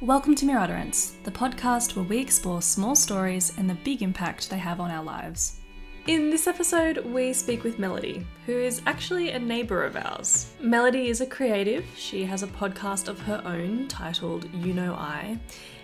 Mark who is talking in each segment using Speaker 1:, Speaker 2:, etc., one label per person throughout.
Speaker 1: Welcome to Mere Utterance, the podcast where we explore small stories and the big impact they have on our lives. In this episode, we speak with Melody, who is actually a neighbour of ours. Melody is a creative, she has a podcast of her own titled You Know I,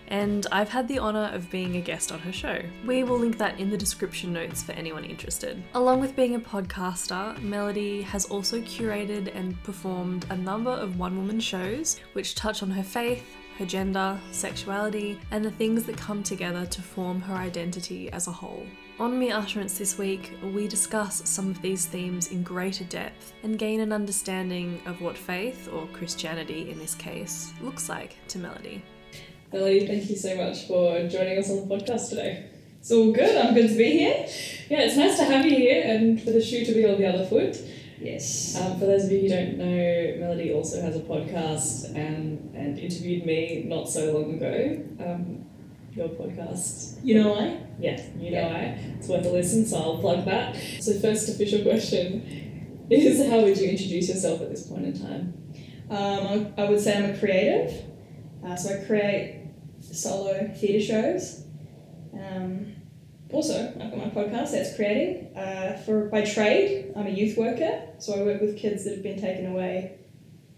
Speaker 1: and I've had the honour of being a guest on her show. We will link that in the description notes for anyone interested. Along with being a podcaster, Melody has also curated and performed a number of one woman shows which touch on her faith, her gender, sexuality, and the things that come together to form her identity as a whole. On Mere Utterance this week, we discuss some of these themes in greater depth and gain an understanding of what faith, or Christianity in this case, looks like to Melody.
Speaker 2: Melody, thank you so much for joining us on the podcast today.
Speaker 3: It's all good. I'm good to be here.
Speaker 2: Yeah, it's nice to have you here and for the shoe to be on the other foot.
Speaker 3: Yes.
Speaker 2: Um, for those of you who don't know, Melody also has a podcast and, and interviewed me not so long ago. Um, your podcast.
Speaker 3: You know I?
Speaker 2: Yeah, you know
Speaker 3: Yeah.
Speaker 2: I. It's worth a listen, so I'll plug that. So, first official question is how would you introduce yourself at this point in time?
Speaker 3: Um, I, I would say I'm a creative. Uh, so I create solo theatre shows. Um, also, I've got my podcast that's creating. Uh, for by trade, I'm a youth worker. So I work with kids that have been taken away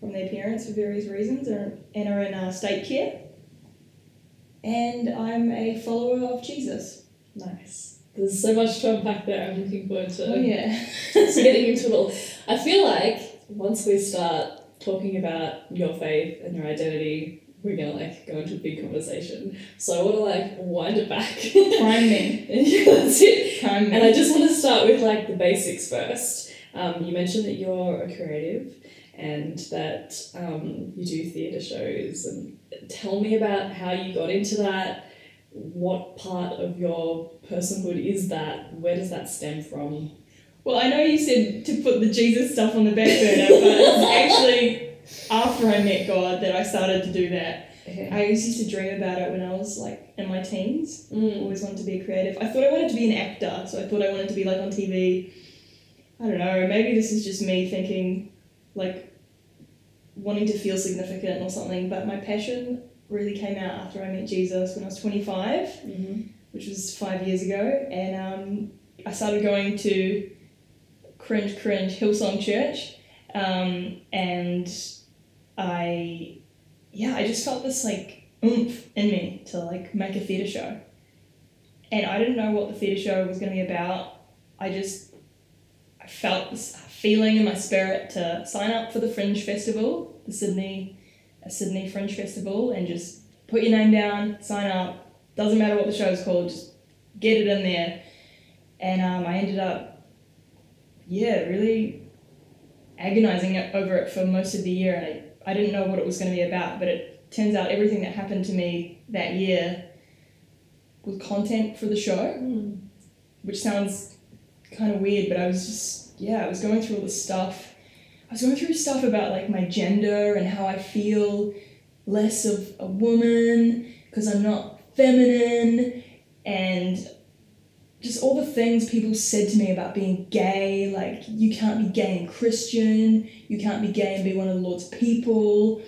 Speaker 3: from their parents for various reasons and are in uh, state care. And I'm a follower of Jesus.
Speaker 2: Nice. There's so much to unpack there. I'm looking forward to
Speaker 3: Oh yeah.
Speaker 2: getting into it all. I feel like once we start talking about your faith and your identity, we're gonna like go into a big conversation. So I wanna like wind it back.
Speaker 3: Prime me.
Speaker 2: that's it.
Speaker 3: Prime me.
Speaker 2: And I just want to start with like the basics first. Um, you mentioned that you're a creative and that um, you do theatre shows. And tell me about how you got into that. What part of your personhood is that? Where does that stem from?
Speaker 3: Well, I know you said to put the Jesus stuff on the back burner, but it's actually after I met God that I started to do that.
Speaker 2: Okay.
Speaker 3: I used to dream about it when I was like in my teens.
Speaker 2: Mm.
Speaker 3: Always wanted to be a creative. I thought I wanted to be an actor, so I thought I wanted to be like on TV. I don't know, maybe this is just me thinking like wanting to feel significant or something, but my passion really came out after I met Jesus when I was 25
Speaker 2: Mm-hmm.
Speaker 3: which was five years ago, and um, I started going to cringe, cringe Hillsong Church, um, and I, yeah, I just felt this like oomph in me to like make a theatre show, and I didn't know what the theatre show was going to be about. I just, I felt this feeling in my spirit to sign up for the Fringe Festival, the Sydney, a Sydney Fringe Festival, and just put your name down, sign up, doesn't matter what the show's called, just get it in there. And um, I ended up, yeah, really agonizing over it for most of the year. And I, I didn't know what it was going to be about, but it turns out everything that happened to me that year was content for the show,
Speaker 2: Mm.
Speaker 3: which sounds kind of weird, but I was just, yeah, I was going through all this stuff. I was going through stuff about like my gender and how I feel less of a woman because I'm not feminine and just all the things people said to me about being gay like you can't be gay and christian you can't be gay and be one of the lord's people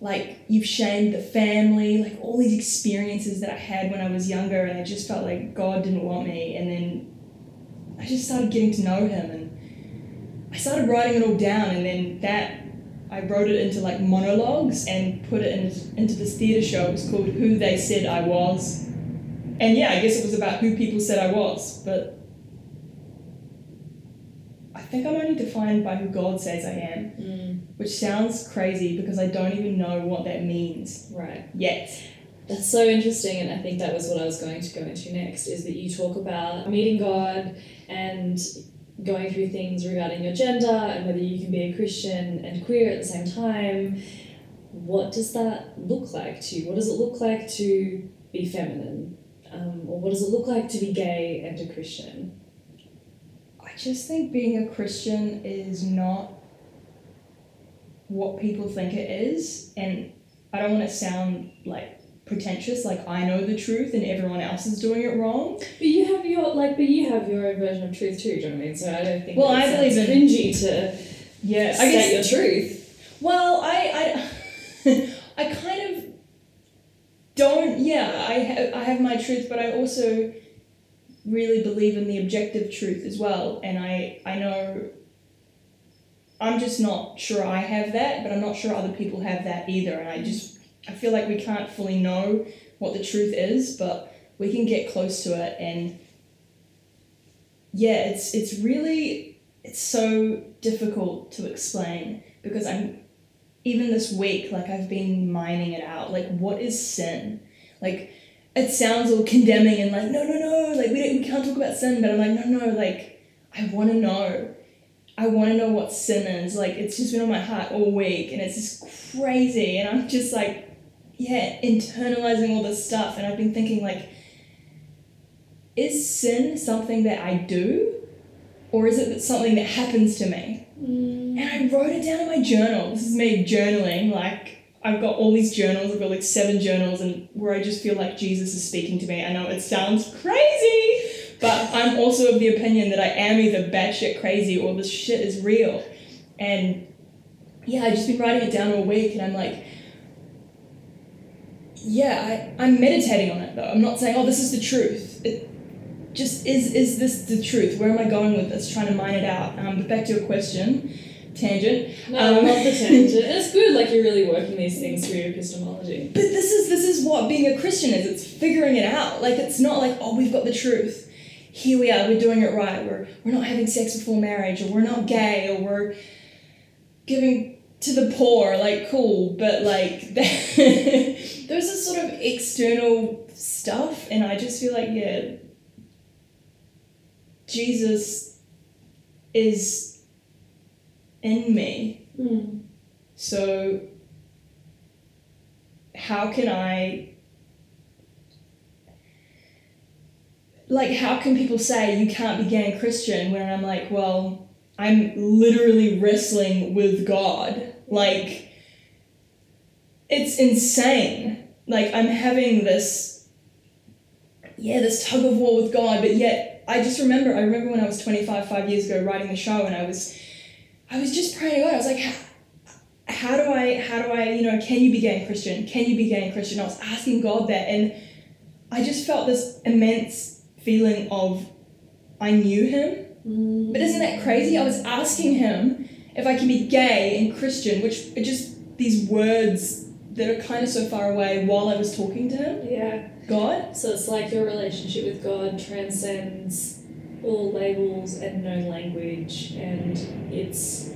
Speaker 3: like you've shamed the family like all these experiences that i had when i was younger and i just felt like god didn't want me and then i just started getting to know him and i started writing it all down and then that I wrote it into like monologues and put it in, into this theatre show. It was called Who They Said I Was. And yeah, I guess it was about who people said I was, but I think I'm only defined by who God says I am,
Speaker 2: Mm.
Speaker 3: which sounds crazy because I don't even know what that means
Speaker 2: Right.
Speaker 3: yet.
Speaker 2: That's so interesting, and I think that was what I was going to go into next. Is that you talk about meeting God and going through things regarding your gender and whether you can be a Christian and queer at the same time. What does that look like to you? What does it look like to be feminine? Um, or what does it look like to be gay and a Christian?
Speaker 3: I just think being a Christian is not what people think it is, and I don't want to sound like pretentious, like I know the truth and everyone else is doing it wrong.
Speaker 2: But you have your like, but you have your own version of truth too. Do you know what I mean? So I don't think.
Speaker 3: Well, I believe in-
Speaker 2: cringy to
Speaker 3: Yeah, I
Speaker 2: state
Speaker 3: guess.
Speaker 2: your truth.
Speaker 3: Well, I, I, I kind of don't. Yeah, I ha- I have my truth, but I also really believe in the objective truth as well, and I I know. I'm just not sure I have that, but I'm not sure other people have that either, and I just I feel like we can't fully know what the truth is, but we can get close to it, and yeah, it's it's really it's so difficult to explain because I'm even this week, like I've been mining it out. Like, what is sin? Like, it sounds all condemning and like, no, no, no, like we, don't, we can't talk about sin. But I'm like, no, no, like I want to know. I want to know what sin is. Like, it's just been on my heart all week, and it's just crazy. And I'm just like, yeah, internalizing all this stuff. And I've been thinking like, is sin something that I do, or is it something that happens to me? Mm. And I wrote it down in my journal. This is me journaling. Like, I've got all these journals. I've got like seven journals, and where I just feel like Jesus is speaking to me. I know it sounds crazy, but I'm also of the opinion that I am either batshit crazy or this shit is real. And yeah, I've just been writing it down all week, and I'm like, yeah, I, I'm meditating on it though. I'm not saying, oh, this is the truth. It just is, is this the truth? Where am I going with this? Trying to mine it out. Um, but back to your question, tangent.
Speaker 2: No, I
Speaker 3: Um,
Speaker 2: love the tangent. It's good, like you're really working these things through your epistemology.
Speaker 3: But this is this is what being a Christian is. It's figuring it out. Like it's not like oh we've got the truth. Here we are. We're doing it right. We're we're not having sex before marriage, or we're not gay, or we're giving to the poor. Like cool, but like those are sort of external stuff, and I just feel like yeah, Jesus is in me.
Speaker 2: Mm.
Speaker 3: So, how can I, like, how can people say you can't be gay and Christian when I'm like, well, I'm literally wrestling with God? Like, it's insane. Like, I'm having this, yeah, this tug of war with God, but yet I just remember, I remember when I was 25, five years ago, writing the show, and I was, I was just praying to God. I was like, how, how do I, how do I, you know, can you be gay and Christian? Can you be gay and Christian? I was asking God that, and I just felt this immense feeling of I knew Him.
Speaker 2: Mm.
Speaker 3: But isn't that crazy? I was asking Him if I can be gay and Christian, which are just these words that are kind of so far away while I was talking to Him.
Speaker 2: Yeah.
Speaker 3: God.
Speaker 2: So it's like your relationship with God transcends all labels and known language, and it's.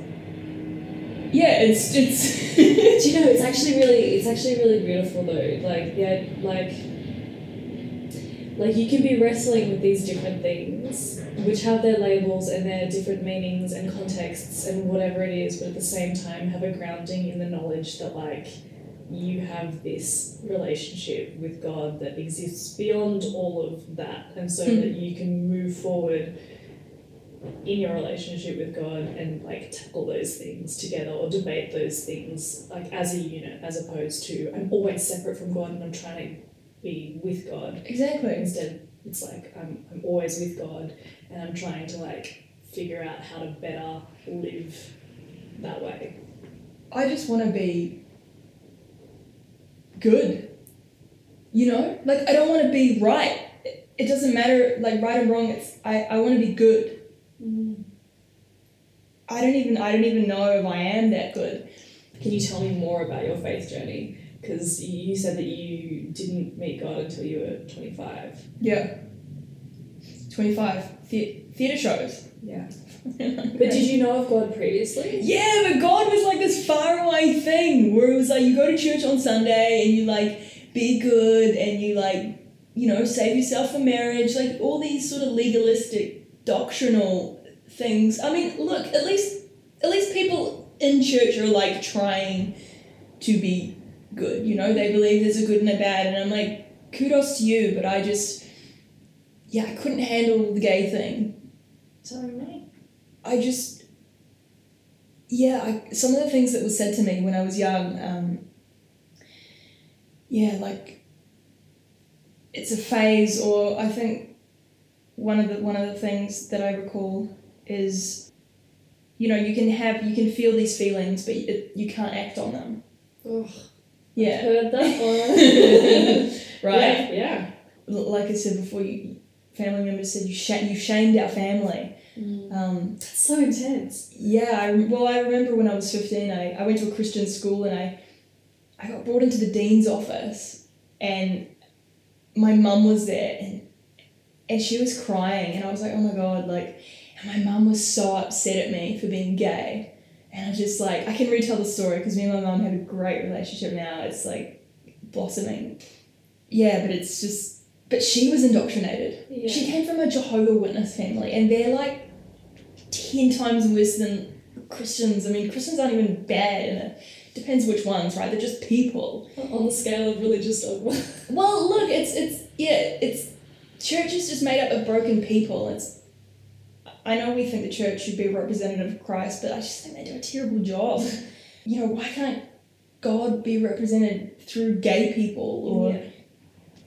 Speaker 3: Yeah, it's it's.
Speaker 2: Do you know? It's actually really, it's actually really beautiful though. Like yeah, like. Like you can be wrestling with these different things, which have their labels and their different meanings and contexts and whatever it is, but at the same time have a grounding in the knowledge that like you have this relationship with God that exists beyond all of that, and so
Speaker 3: Mm.
Speaker 2: that you can move forward in your relationship with God and like tackle those things together or debate those things like as a unit, as opposed to I'm always separate from God and I'm trying to be with God.
Speaker 3: exactly.
Speaker 2: Instead, it's like I'm I'm always with God and I'm trying to like figure out how to better live that way.
Speaker 3: I just want to be good. You know? Like, I don't want to be right. It, it doesn't matter, like, right or wrong. It's, I, I want to be good. Mm. I don't even, I don't even know if I am that good.
Speaker 2: Can you tell me more about your faith journey? Because you said that you didn't meet God until you were 25.
Speaker 3: Yeah. 25. The- theatre shows.
Speaker 2: Yeah. But did you know of God previously?
Speaker 3: Yeah, but God was like this faraway thing where it was like you go to church on Sunday and you like be good and you like, you know, save yourself for marriage, like all these sort of legalistic doctrinal things. I mean, look, at least at least people in church are like trying to be good, you know, they believe there's a good and a bad and I'm like, kudos to you, but I just yeah, I couldn't handle the gay thing.
Speaker 2: Sorry, mate.
Speaker 3: I just, yeah, I, some of the things that were said to me when I was young, um, yeah, like it's a phase, or I think one of the one of the things that I recall is, you know, you can have you can feel these feelings, but you, you can't act on them.
Speaker 2: Ugh,
Speaker 3: Yeah.
Speaker 2: heard that one.
Speaker 3: right?
Speaker 2: Yeah. yeah.
Speaker 3: Like I said before, you, family members said you sh- you shamed our family. Um,
Speaker 2: That's so intense.
Speaker 3: yeah, I, well, I remember when I was 15, I, I went to a Christian school and I, I got brought into the dean's office and my mum was there and, and she was crying and I was like, oh my God, like, and my mum was so upset at me for being gay. And I just like, I can retell the story because me and my mum have a great relationship now. It's like blossoming. Yeah, but it's just, but she was indoctrinated.
Speaker 2: Yeah.
Speaker 3: She came from a Jehovah Witness family, and they're like ten times worse than Christians. I mean, Christians aren't even bad, and it depends which ones, right? They're just people.
Speaker 2: On the scale of religious dogma.
Speaker 3: Well, look, it's it's yeah, it's church is just made up of broken people. It's I know we think the church should be a representative of Christ, but I just think they do a terrible job. You know, why can't God be represented through gay people or
Speaker 2: Yeah.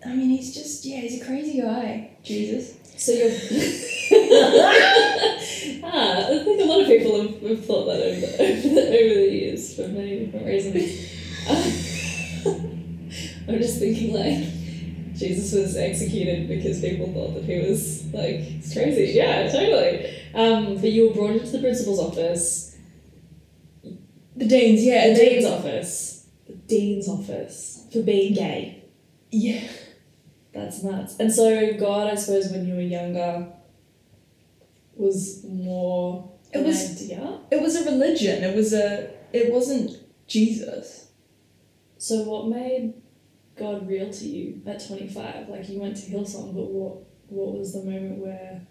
Speaker 3: I mean, he's just yeah, he's a crazy guy. Jesus.
Speaker 2: So you're. ah, I think a lot of people have, have thought that over the, over the, years for many different reasons. I'm just thinking like Jesus was executed because people thought that he was like crazy. Yeah, totally. Um, but you were brought into the principal's office,
Speaker 3: The deans, yeah,
Speaker 2: the dean's office, the dean's office for being gay.
Speaker 3: yeah.
Speaker 2: That's nuts. And so God, I suppose, when you were younger, was more
Speaker 3: It
Speaker 2: an
Speaker 3: was-
Speaker 2: idea.
Speaker 3: It was a religion. It was a. It wasn't Jesus.
Speaker 2: So what made God real to you at twenty five? Like you went to Hillsong, but what what was the moment where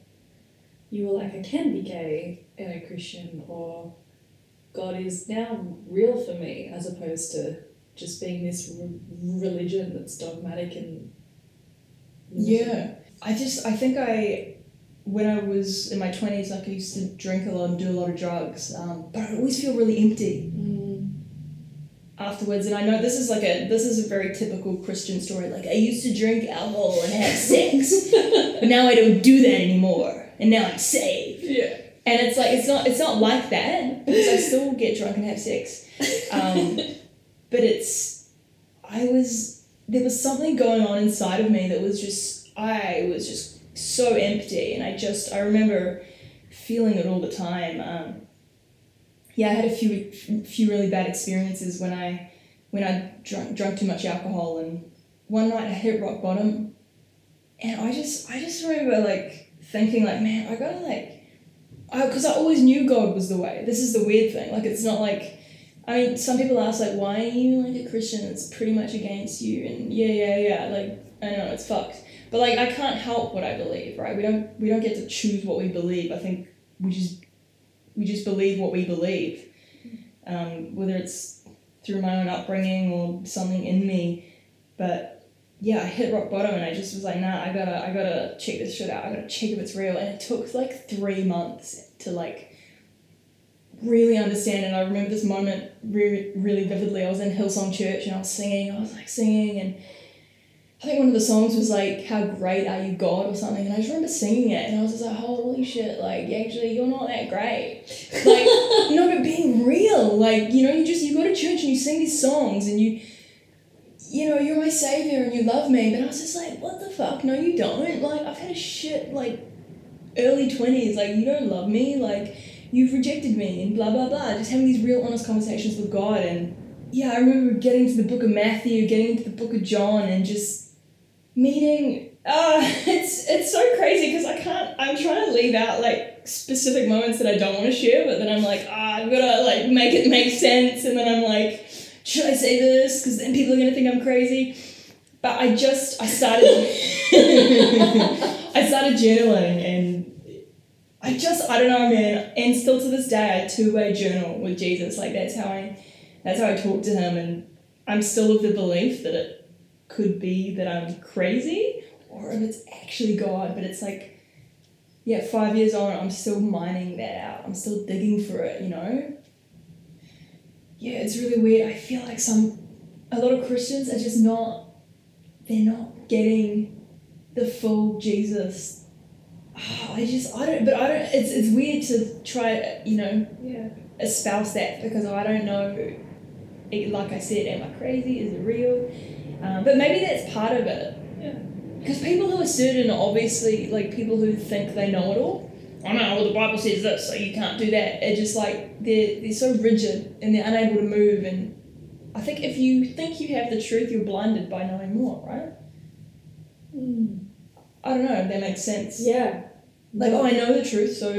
Speaker 2: you were like, I can be gay and a Christian, or God is now real for me, as opposed to just being this re- religion that's dogmatic and
Speaker 3: Yeah. I just. I think I. When I was in my twenties, like I used to drink a lot and do a lot of drugs, um, but I always feel really empty
Speaker 2: Mm,
Speaker 3: afterwards. And I know this is like a this is a very typical Christian story. Like I used to drink alcohol and have sex, but now I don't do that anymore, and now I'm saved.
Speaker 2: yeah.
Speaker 3: And it's like it's not it's not like that because I still get drunk and have sex. Um, but it's I was there was something going on inside of me that was just I was just so empty and I just I remember feeling it all the time. Um, yeah, I had a few few really bad experiences when I when I drunk drunk too much alcohol and one night I hit rock bottom and I just I just remember like thinking like man I gotta like because I, always knew God was the way. This is the weird thing. Like, it's not like, I mean, some people ask, like, why are you like a Christian? It's pretty much against you. And yeah, yeah, yeah. Like, I know it's fucked. But like, I can't help what I believe, right? We don't, we don't get to choose what we believe. I think we just, we just believe what we believe. Um, whether it's through my own upbringing or something in me. But yeah, I hit rock bottom and I just was like, nah, I gotta, I gotta check this shit out. I gotta check if it's real. And it took like three months to like really understand. And I remember this moment really, really vividly. I was in Hillsong Church and I was singing. I was like singing, and I think one of the songs was like, "How great are you, God?" or something. And I just remember singing it, and I was just like, "Holy shit! Like, actually, you're not that great." Like, no, but being real, like you know, you just you go to church and you sing these songs and you you know, you're my savior and you love me. But I was just like, what the fuck? No, you don't. Like, I've had a shit, like, early 20s. Like, you don't love me. Like, you've rejected me and blah, blah, blah. Just having these real honest conversations with God. And yeah, I remember getting to the book of Matthew, getting to the book of John, and just meeting. Uh, it's it's so crazy because I can't. I'm trying to leave out like specific moments that I don't want to share, but then I'm like, ah, I've got to like make it make sense, and then I'm like, should I say this? Because then people are gonna think I'm crazy. But I just I started I started journaling and I just I don't know man and still to this day I two way journal with Jesus like that's how I that's how I talk to him and I'm still of the belief that it could be that I'm crazy or if it's actually God but it's like yeah five years on I'm still mining that out. I'm still digging for it you know? Yeah it's really weird. I feel like some a lot of Christians are just not they're not getting the full Jesus. Ah, I just I don't but I don't it's it's weird to try you know
Speaker 2: Yeah.
Speaker 3: espouse that because I don't know. It, like I said am I crazy? Is it real Um, but maybe that's part of it.
Speaker 2: Yeah.
Speaker 3: Because people who are certain are obviously like people who think they know it all. I know, well, the Bible says this, so you can't do that. It's just like they're, they're so rigid and they're unable to move. And I think if you think you have the truth, you're blinded by knowing more, right? I don't know if that makes sense.
Speaker 2: Yeah.
Speaker 3: Like, oh, I know the truth, so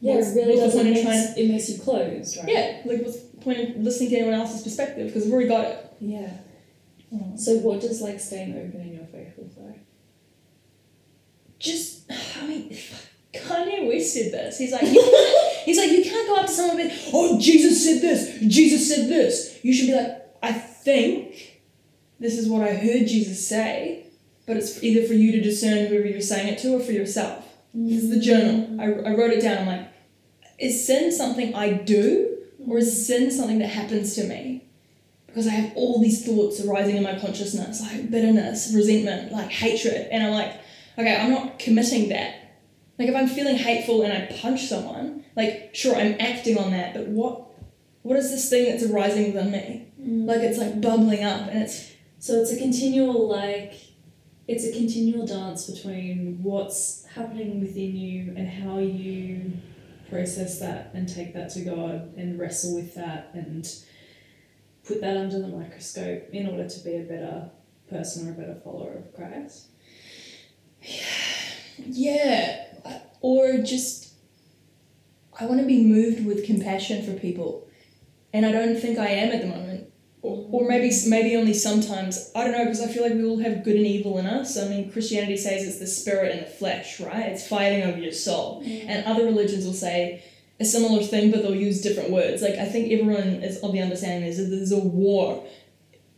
Speaker 2: Yeah,
Speaker 3: what's-
Speaker 2: it really
Speaker 3: what's the
Speaker 2: does. It
Speaker 3: point in
Speaker 2: makes,
Speaker 3: trying
Speaker 2: it makes you closed, right?
Speaker 3: Yeah, like what's the point of listening to anyone else's perspective? Because we've already got it.
Speaker 2: Yeah. Mm. So what does like staying open in your faith look like?
Speaker 3: Just, I mean, Kanye West said this. He's like, you can't, he's like, you can't go up to someone and be, oh, Jesus said this, Jesus said this. You should be like, I think this is what I heard Jesus say, but it's either for you to discern whoever you're saying it to or for yourself. This is the journal. I, mm. I wrote it down. I'm like, is sin something I do or is sin something that happens to me? Because I have all these thoughts arising in my consciousness, like bitterness, resentment, like hatred, and I'm like, okay, I'm not committing that. Like if I'm feeling hateful and I punch someone, like sure I'm acting on that, but what what is this thing that's arising within me? Mm. Like it's like bubbling up and it's
Speaker 2: So it's a continual like it's a continual dance between what's happening within you and how you process that and take that to God and wrestle with that and put that under the microscope in order to be a better person or a better follower of Christ.
Speaker 3: yeah, or just I want to be moved with compassion for people, and I don't think I am at the moment. Or, or maybe maybe only sometimes. I don't know because I feel like we all have good and evil in us. I mean, Christianity says it's the spirit and the flesh, right? It's fighting over your soul, mm. and other religions will say a similar thing, but they'll use different words. Like I think everyone is of the understanding is that there's a war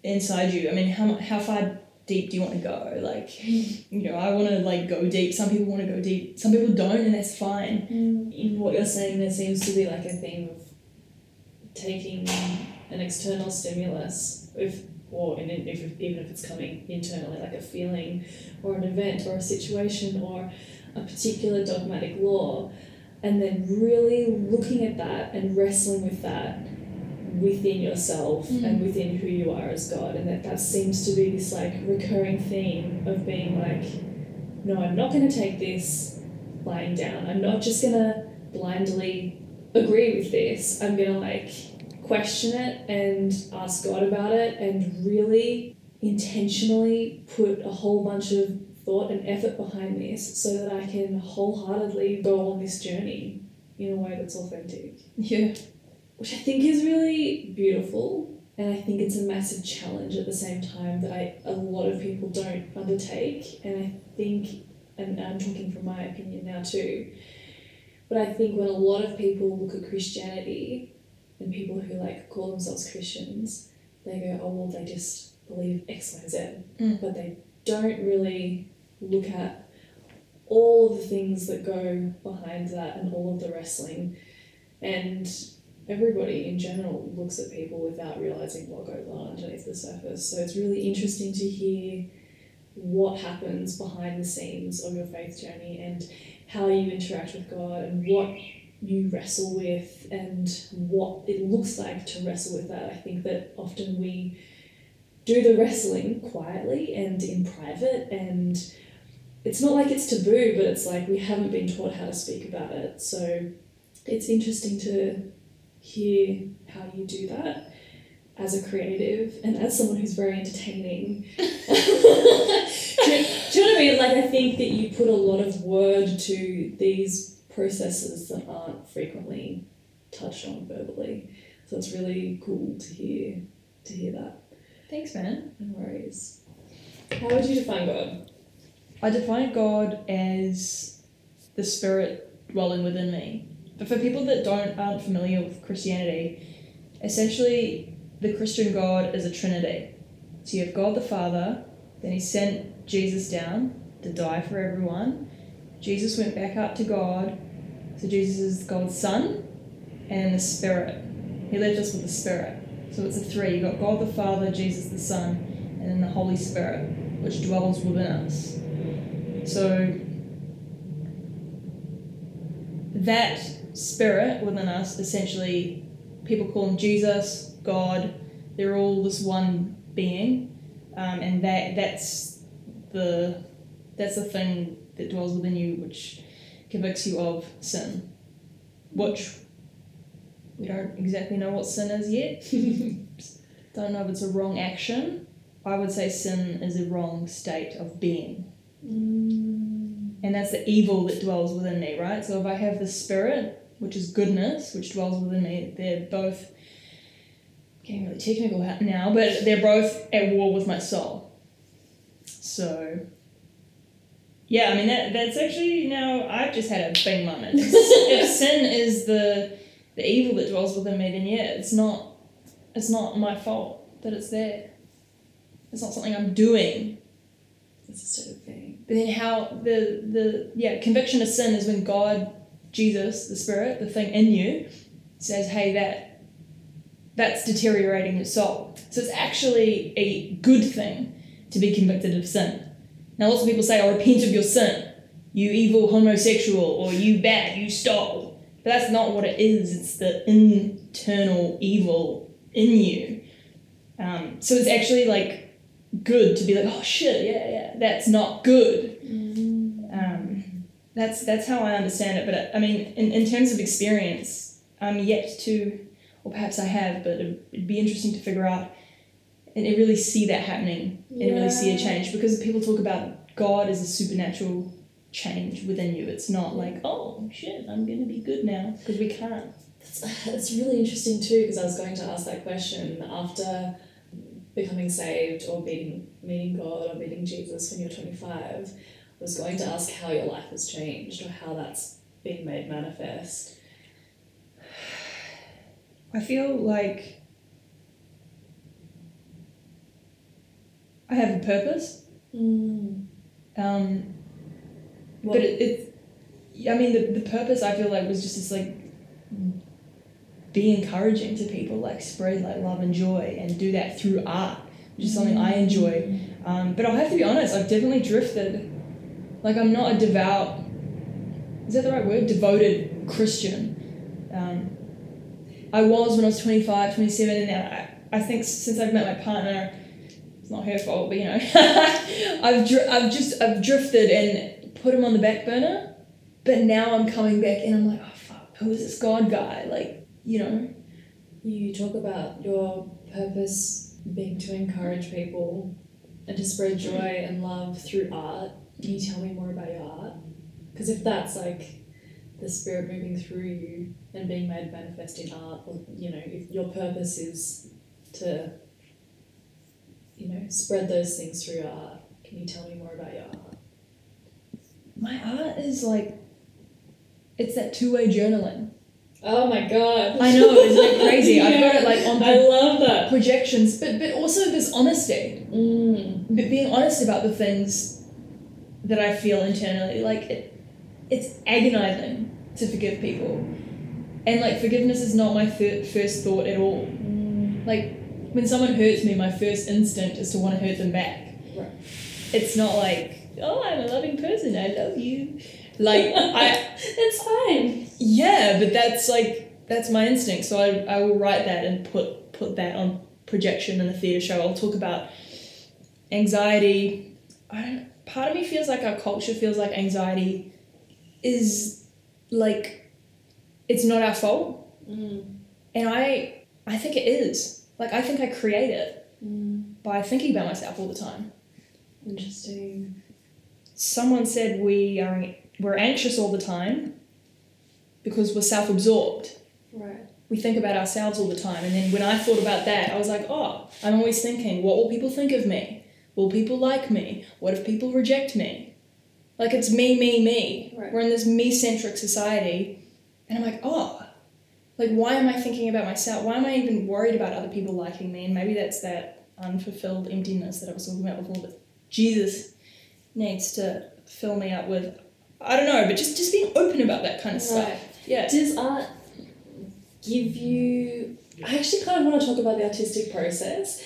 Speaker 3: inside you. I mean, how how far deep do you want to go? Like, you know, I want to like go deep. Some people want to go deep. Some people don't, and that's fine. Mm.
Speaker 2: In what you're saying, there seems to be like a theme of taking an external stimulus, if or in, if, even if it's coming internally, like a feeling or an event or a situation or a particular dogmatic law, and then really looking at that and wrestling with that within yourself
Speaker 3: Mm.
Speaker 2: and within who you are as God, and that that seems to be this like recurring theme of being like, no, I'm not going to take this lying down. I'm not just going to blindly agree with this. I'm going to like question it and ask God about it and really intentionally put a whole bunch of thought and effort behind this so that I can wholeheartedly go on this journey in a way that's authentic
Speaker 3: Yeah.
Speaker 2: which I think is really beautiful. And I think it's a massive challenge at the same time that I a lot of people don't undertake. And I think, and I'm talking from my opinion now too, but I think when a lot of people look at Christianity and people who like call themselves Christians, they go, oh well, they just believe X, Y, Z,
Speaker 3: Mm.
Speaker 2: but they don't really look at all of the things that go behind that and all of the wrestling and everybody in general looks at people without realizing what goes on underneath the surface. So it's really interesting to hear what happens behind the scenes of your faith journey and how you interact with God and what you wrestle with and what it looks like to wrestle with that. I think that often we do the wrestling quietly and in private and it's not like it's taboo, but it's like we haven't been taught how to speak about it. So it's interesting to hear how you do that as a creative and as someone who's very entertaining. do, you, do you know what I mean? Like, I think that you put a lot of word to these processes that aren't frequently touched on verbally. So it's really cool to hear to hear that.
Speaker 3: Thanks, man.
Speaker 2: No worries. How would you define God?
Speaker 3: I define God as the spirit dwelling within me. But for people that don't aren't familiar with Christianity, essentially the Christian God is a trinity. So you have God the Father, then he sent Jesus down to die for everyone. Jesus went back up to God. So Jesus is God's Son and the Spirit. He left us with the Spirit. So it's a three. You've got God the Father, Jesus the Son, and then the Holy Spirit, which dwells within us. So that spirit within us, essentially, people call him Jesus, God. They're all this one being. um, and that that's the that's the thing that dwells within you, which convicts you of sin, which we don't exactly know what sin is yet. don't know if it's a wrong action. I would say sin is a wrong state of being.
Speaker 2: Mm.
Speaker 3: And that's the evil that dwells within me, right? So if I have the spirit, which is goodness, which dwells within me, they're both getting really technical now, but they're both at war with my soul. So yeah, I mean that that's actually now I've just had a bing moment. if sin is the the evil that dwells within me, then yeah, it's not it's not my fault that it's there. It's not something I'm doing.
Speaker 2: It's a of thing.
Speaker 3: But then how the the yeah conviction of sin is when God, Jesus, the Spirit, the thing in you, says, "Hey, that that's deteriorating your soul." So it's actually a good thing to be convicted of sin. Now, lots of people say, "Oh, repent of your sin, you evil homosexual, or you bad, you stole." But that's not what it is. It's the internal evil in you. Um, so it's actually like good to be like, oh shit, yeah, yeah, that's not good. Um, that's that's how I understand it. But I mean, in, in terms of experience, I'm yet to, or perhaps I have, but it'd, it'd be interesting to figure out and and really see that happening and really see a change because people talk about God as a supernatural change within you. It's not like, oh shit, I'm gonna be good now because we can't.
Speaker 2: That's, that's really interesting too because I was going to ask that question after becoming saved or meeting, meeting God or meeting Jesus when you're 25. Was going to ask how your life has changed or how that's been made manifest.
Speaker 3: I feel like I have a purpose.
Speaker 2: Mm.
Speaker 3: Um, but it, it I mean the, the purpose I feel like was just this like be encouraging to people like spread like love and joy and do that through art which is something I enjoy. Um, but I'll have to be honest I've definitely drifted. Like I'm not a devout is that the right word? Devoted Christian. Um, I was when I was 25 27 and now I, I think since I've met my partner it's not her fault but you know I've, dri- I've just I've drifted and put him on the back burner but now I'm coming back and I'm like oh fuck who is this God guy? Like you know
Speaker 2: you talk about your purpose being to encourage people and to spread joy and love through art. Can you tell me more about your art? Because if that's like the spirit moving through you and being made manifest in art, or you know, if your purpose is to, you know, spread those things through art, can you tell me more about your art?
Speaker 3: my art is like it's that two-way journaling
Speaker 2: Oh my god!
Speaker 3: I know, isn't it crazy? I've got it, like, on
Speaker 2: I love that.
Speaker 3: projections but but also this honesty
Speaker 2: Mm.
Speaker 3: but being honest about the things that I feel internally like it it's agonizing to forgive people and like forgiveness is not my fir- first thought at all
Speaker 2: Mm.
Speaker 3: like when someone hurts me my first instinct is to want to hurt them back
Speaker 2: Right.
Speaker 3: it's not like oh i'm a loving person i love you like i
Speaker 2: it's fine.
Speaker 3: yeah but that's like that's my instinct so I, I will write that and put put that on projection in a theatre show i'll talk about anxiety i don't part of me feels like our culture feels like anxiety is like it's not our fault
Speaker 2: Mm.
Speaker 3: and i i think it is like i think i create it
Speaker 2: Mm.
Speaker 3: by thinking about myself all the time
Speaker 2: Interesting.
Speaker 3: someone said we are we're anxious all the time because we're self-absorbed.
Speaker 2: Right.
Speaker 3: we think about ourselves all the time. And then when i thought about that i was like oh i'm always thinking what will people think of me? Will people like me? What if people reject me? Like it's me me me.
Speaker 2: Right.
Speaker 3: we're in this me-centric society. And i'm like oh like why am i thinking about myself? Why am i even worried about other people liking me? And maybe that's that unfulfilled emptiness that i was talking about before that jesus needs to fill me up with i don't know but just just being open about that kind of stuff
Speaker 2: Right.
Speaker 3: yeah
Speaker 2: Does art give you? I actually kind of want to talk about the artistic process.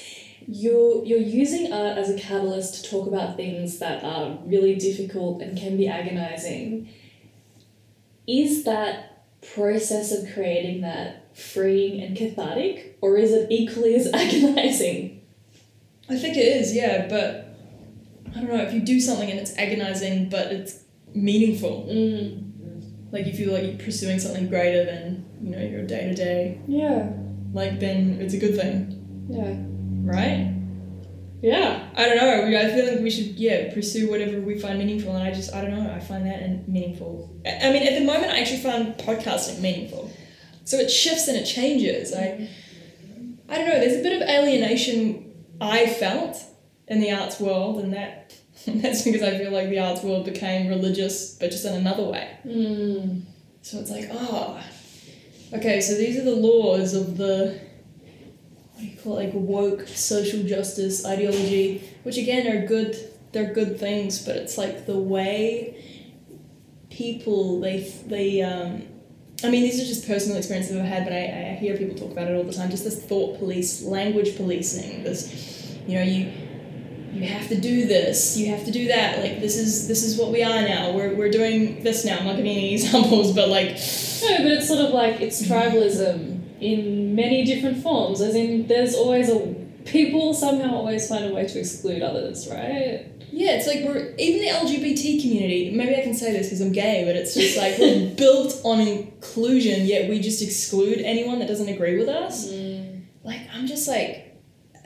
Speaker 2: You're you're using art as a catalyst to talk about things that are really difficult and can be agonizing. Is that process of creating that freeing and cathartic, or is it equally as agonizing?
Speaker 3: I think it is, yeah, but I don't know if you do something and it's agonizing, but it's meaningful.
Speaker 2: Mm.
Speaker 3: Like you feel like you're pursuing something greater than you know your day to day.
Speaker 2: Yeah.
Speaker 3: Like then it's a good thing,
Speaker 2: Yeah.
Speaker 3: right?
Speaker 2: Yeah.
Speaker 3: I don't know. we- I feel like we should yeah pursue whatever we find meaningful, and I just I don't know. I find that in- meaningful. I I mean, at the moment, I actually find podcasting meaningful. So it shifts and it changes. I I don't know. There's a bit of alienation I felt in the arts world, and that that's because I feel like the arts world became religious, but just in another way.
Speaker 2: Mm.
Speaker 3: So it's like, oh, okay, so these are the laws of the, what do you call it, like woke social justice ideology, which again are good, they're good things, but it's like the way people, they, they, um, I mean, these are just personal experiences I've had, but I, I hear people talk about it all the time, just this thought police, language policing, this, you know, you, you have to do this. You have to do that. Like this is this is what we are now. We're, we're doing this now. I'm not giving any examples but like
Speaker 2: No, but it's sort of like it's tribalism in many different forms. As in, there's always a people somehow always find a way to exclude others, right?
Speaker 3: yeah it's like we're even the lgbt community maybe i can say this because i'm gay but it's just like we're built on inclusion yet we just exclude anyone that doesn't agree with us. Mm. Like i'm just like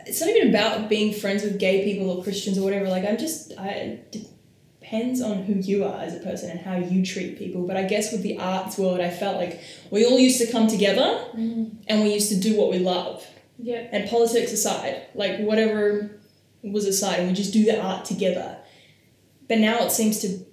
Speaker 3: it's not even about being friends with gay people or christians or whatever. Like i'm just i it depends on who you are as a person and how you treat people. But i guess with the arts world i felt like we all used to come together mm. and we used to do what we love.
Speaker 2: Yep.
Speaker 3: and politics aside, like whatever was aside, and we just do the art together. But now it seems to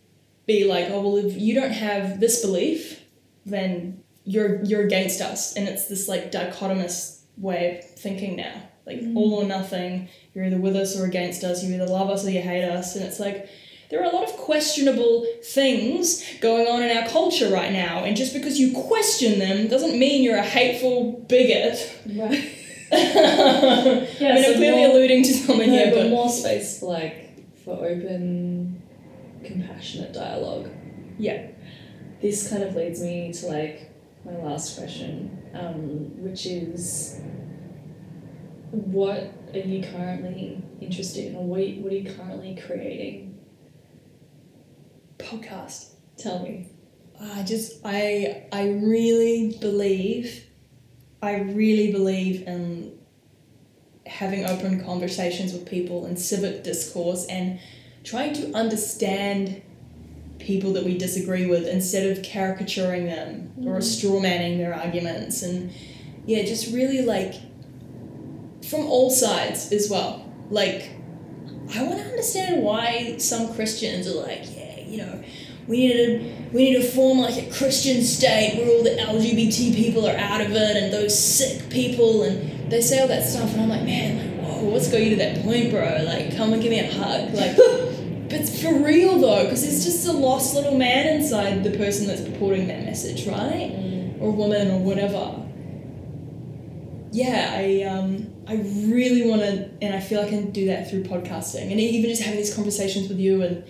Speaker 3: be like, oh well, if you don't have this belief, then you're you're against us, and it's this like dichotomous way of thinking now, like all or nothing. You're either with us or against us. You either love us or you hate us, and it's like. There are a lot of questionable things going on in our culture right now, and just because you question them doesn't mean you're a hateful bigot.
Speaker 2: Right. yeah, I
Speaker 3: mean,
Speaker 2: so
Speaker 3: I'm clearly
Speaker 2: more-
Speaker 3: alluding to something
Speaker 2: no,
Speaker 3: here,
Speaker 2: but
Speaker 3: but
Speaker 2: more space like for open, compassionate dialogue.
Speaker 3: Yeah.
Speaker 2: This kind of leads me to like my last question, um, which is, what are you currently interested in, or what what are you currently creating?
Speaker 3: podcast.
Speaker 2: Tell me.
Speaker 3: I just, I, I really believe, I really believe in having open conversations with people and civic discourse and trying to understand people that we disagree with instead of caricaturing them or mm-hmm. straw manning their arguments and yeah just really like from all sides as well. Like i want to understand why some christians are like yeah you know we need to we need to form like a christian state where all the lgbt people are out of it and those sick people and they say all that stuff and i'm like man like whoa let's go you to that point bro? Like come and give me a hug. Like but for real though because it's just a lost little man inside the person that's purporting that message right? Or woman or whatever. Yeah i um i really want to and i feel i can do that through podcasting and even just having these conversations with you and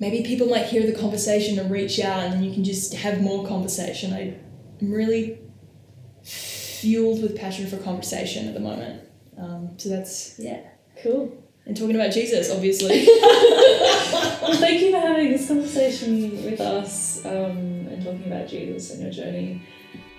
Speaker 3: maybe people might hear the conversation and reach out and then you can just have more conversation I, i'm really fueled with passion for conversation at the moment um, so that's yeah
Speaker 2: Cool.
Speaker 3: and talking about jesus obviously
Speaker 2: Well, thank you for having this conversation with us um, and talking about Jesus and your journey.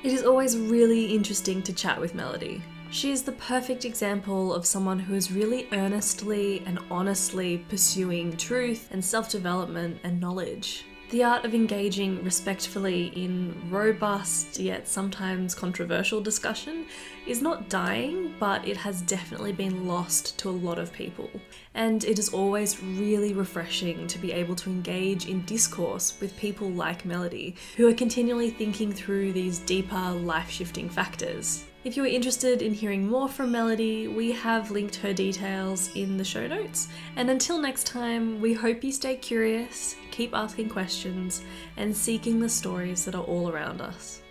Speaker 1: It is always really interesting to chat with Melody. She is the perfect example of someone who is really earnestly and honestly pursuing truth and self development and knowledge. The art of engaging respectfully in robust yet sometimes controversial discussion is not dying, but it has definitely been lost to a lot of people. And it is always really refreshing to be able to engage in discourse with people like Melody, who are continually thinking through these deeper, life shifting factors. If you are interested in hearing more from Melody, we have linked her details in the show notes. And until next time, we hope you stay curious, keep asking questions, and seeking the stories that are all around us.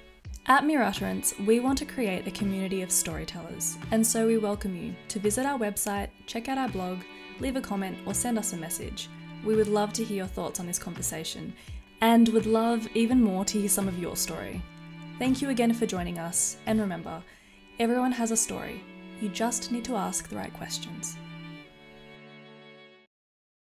Speaker 1: At Mere Utterance, we want to create a community of storytellers, and so we welcome you to visit our website, check out our blog, leave a comment, or send us a message. We would love to hear your thoughts on this conversation, and would love even more to hear some of your story. Thank you again for joining us, and remember, everyone has a story. You just need to ask the right questions.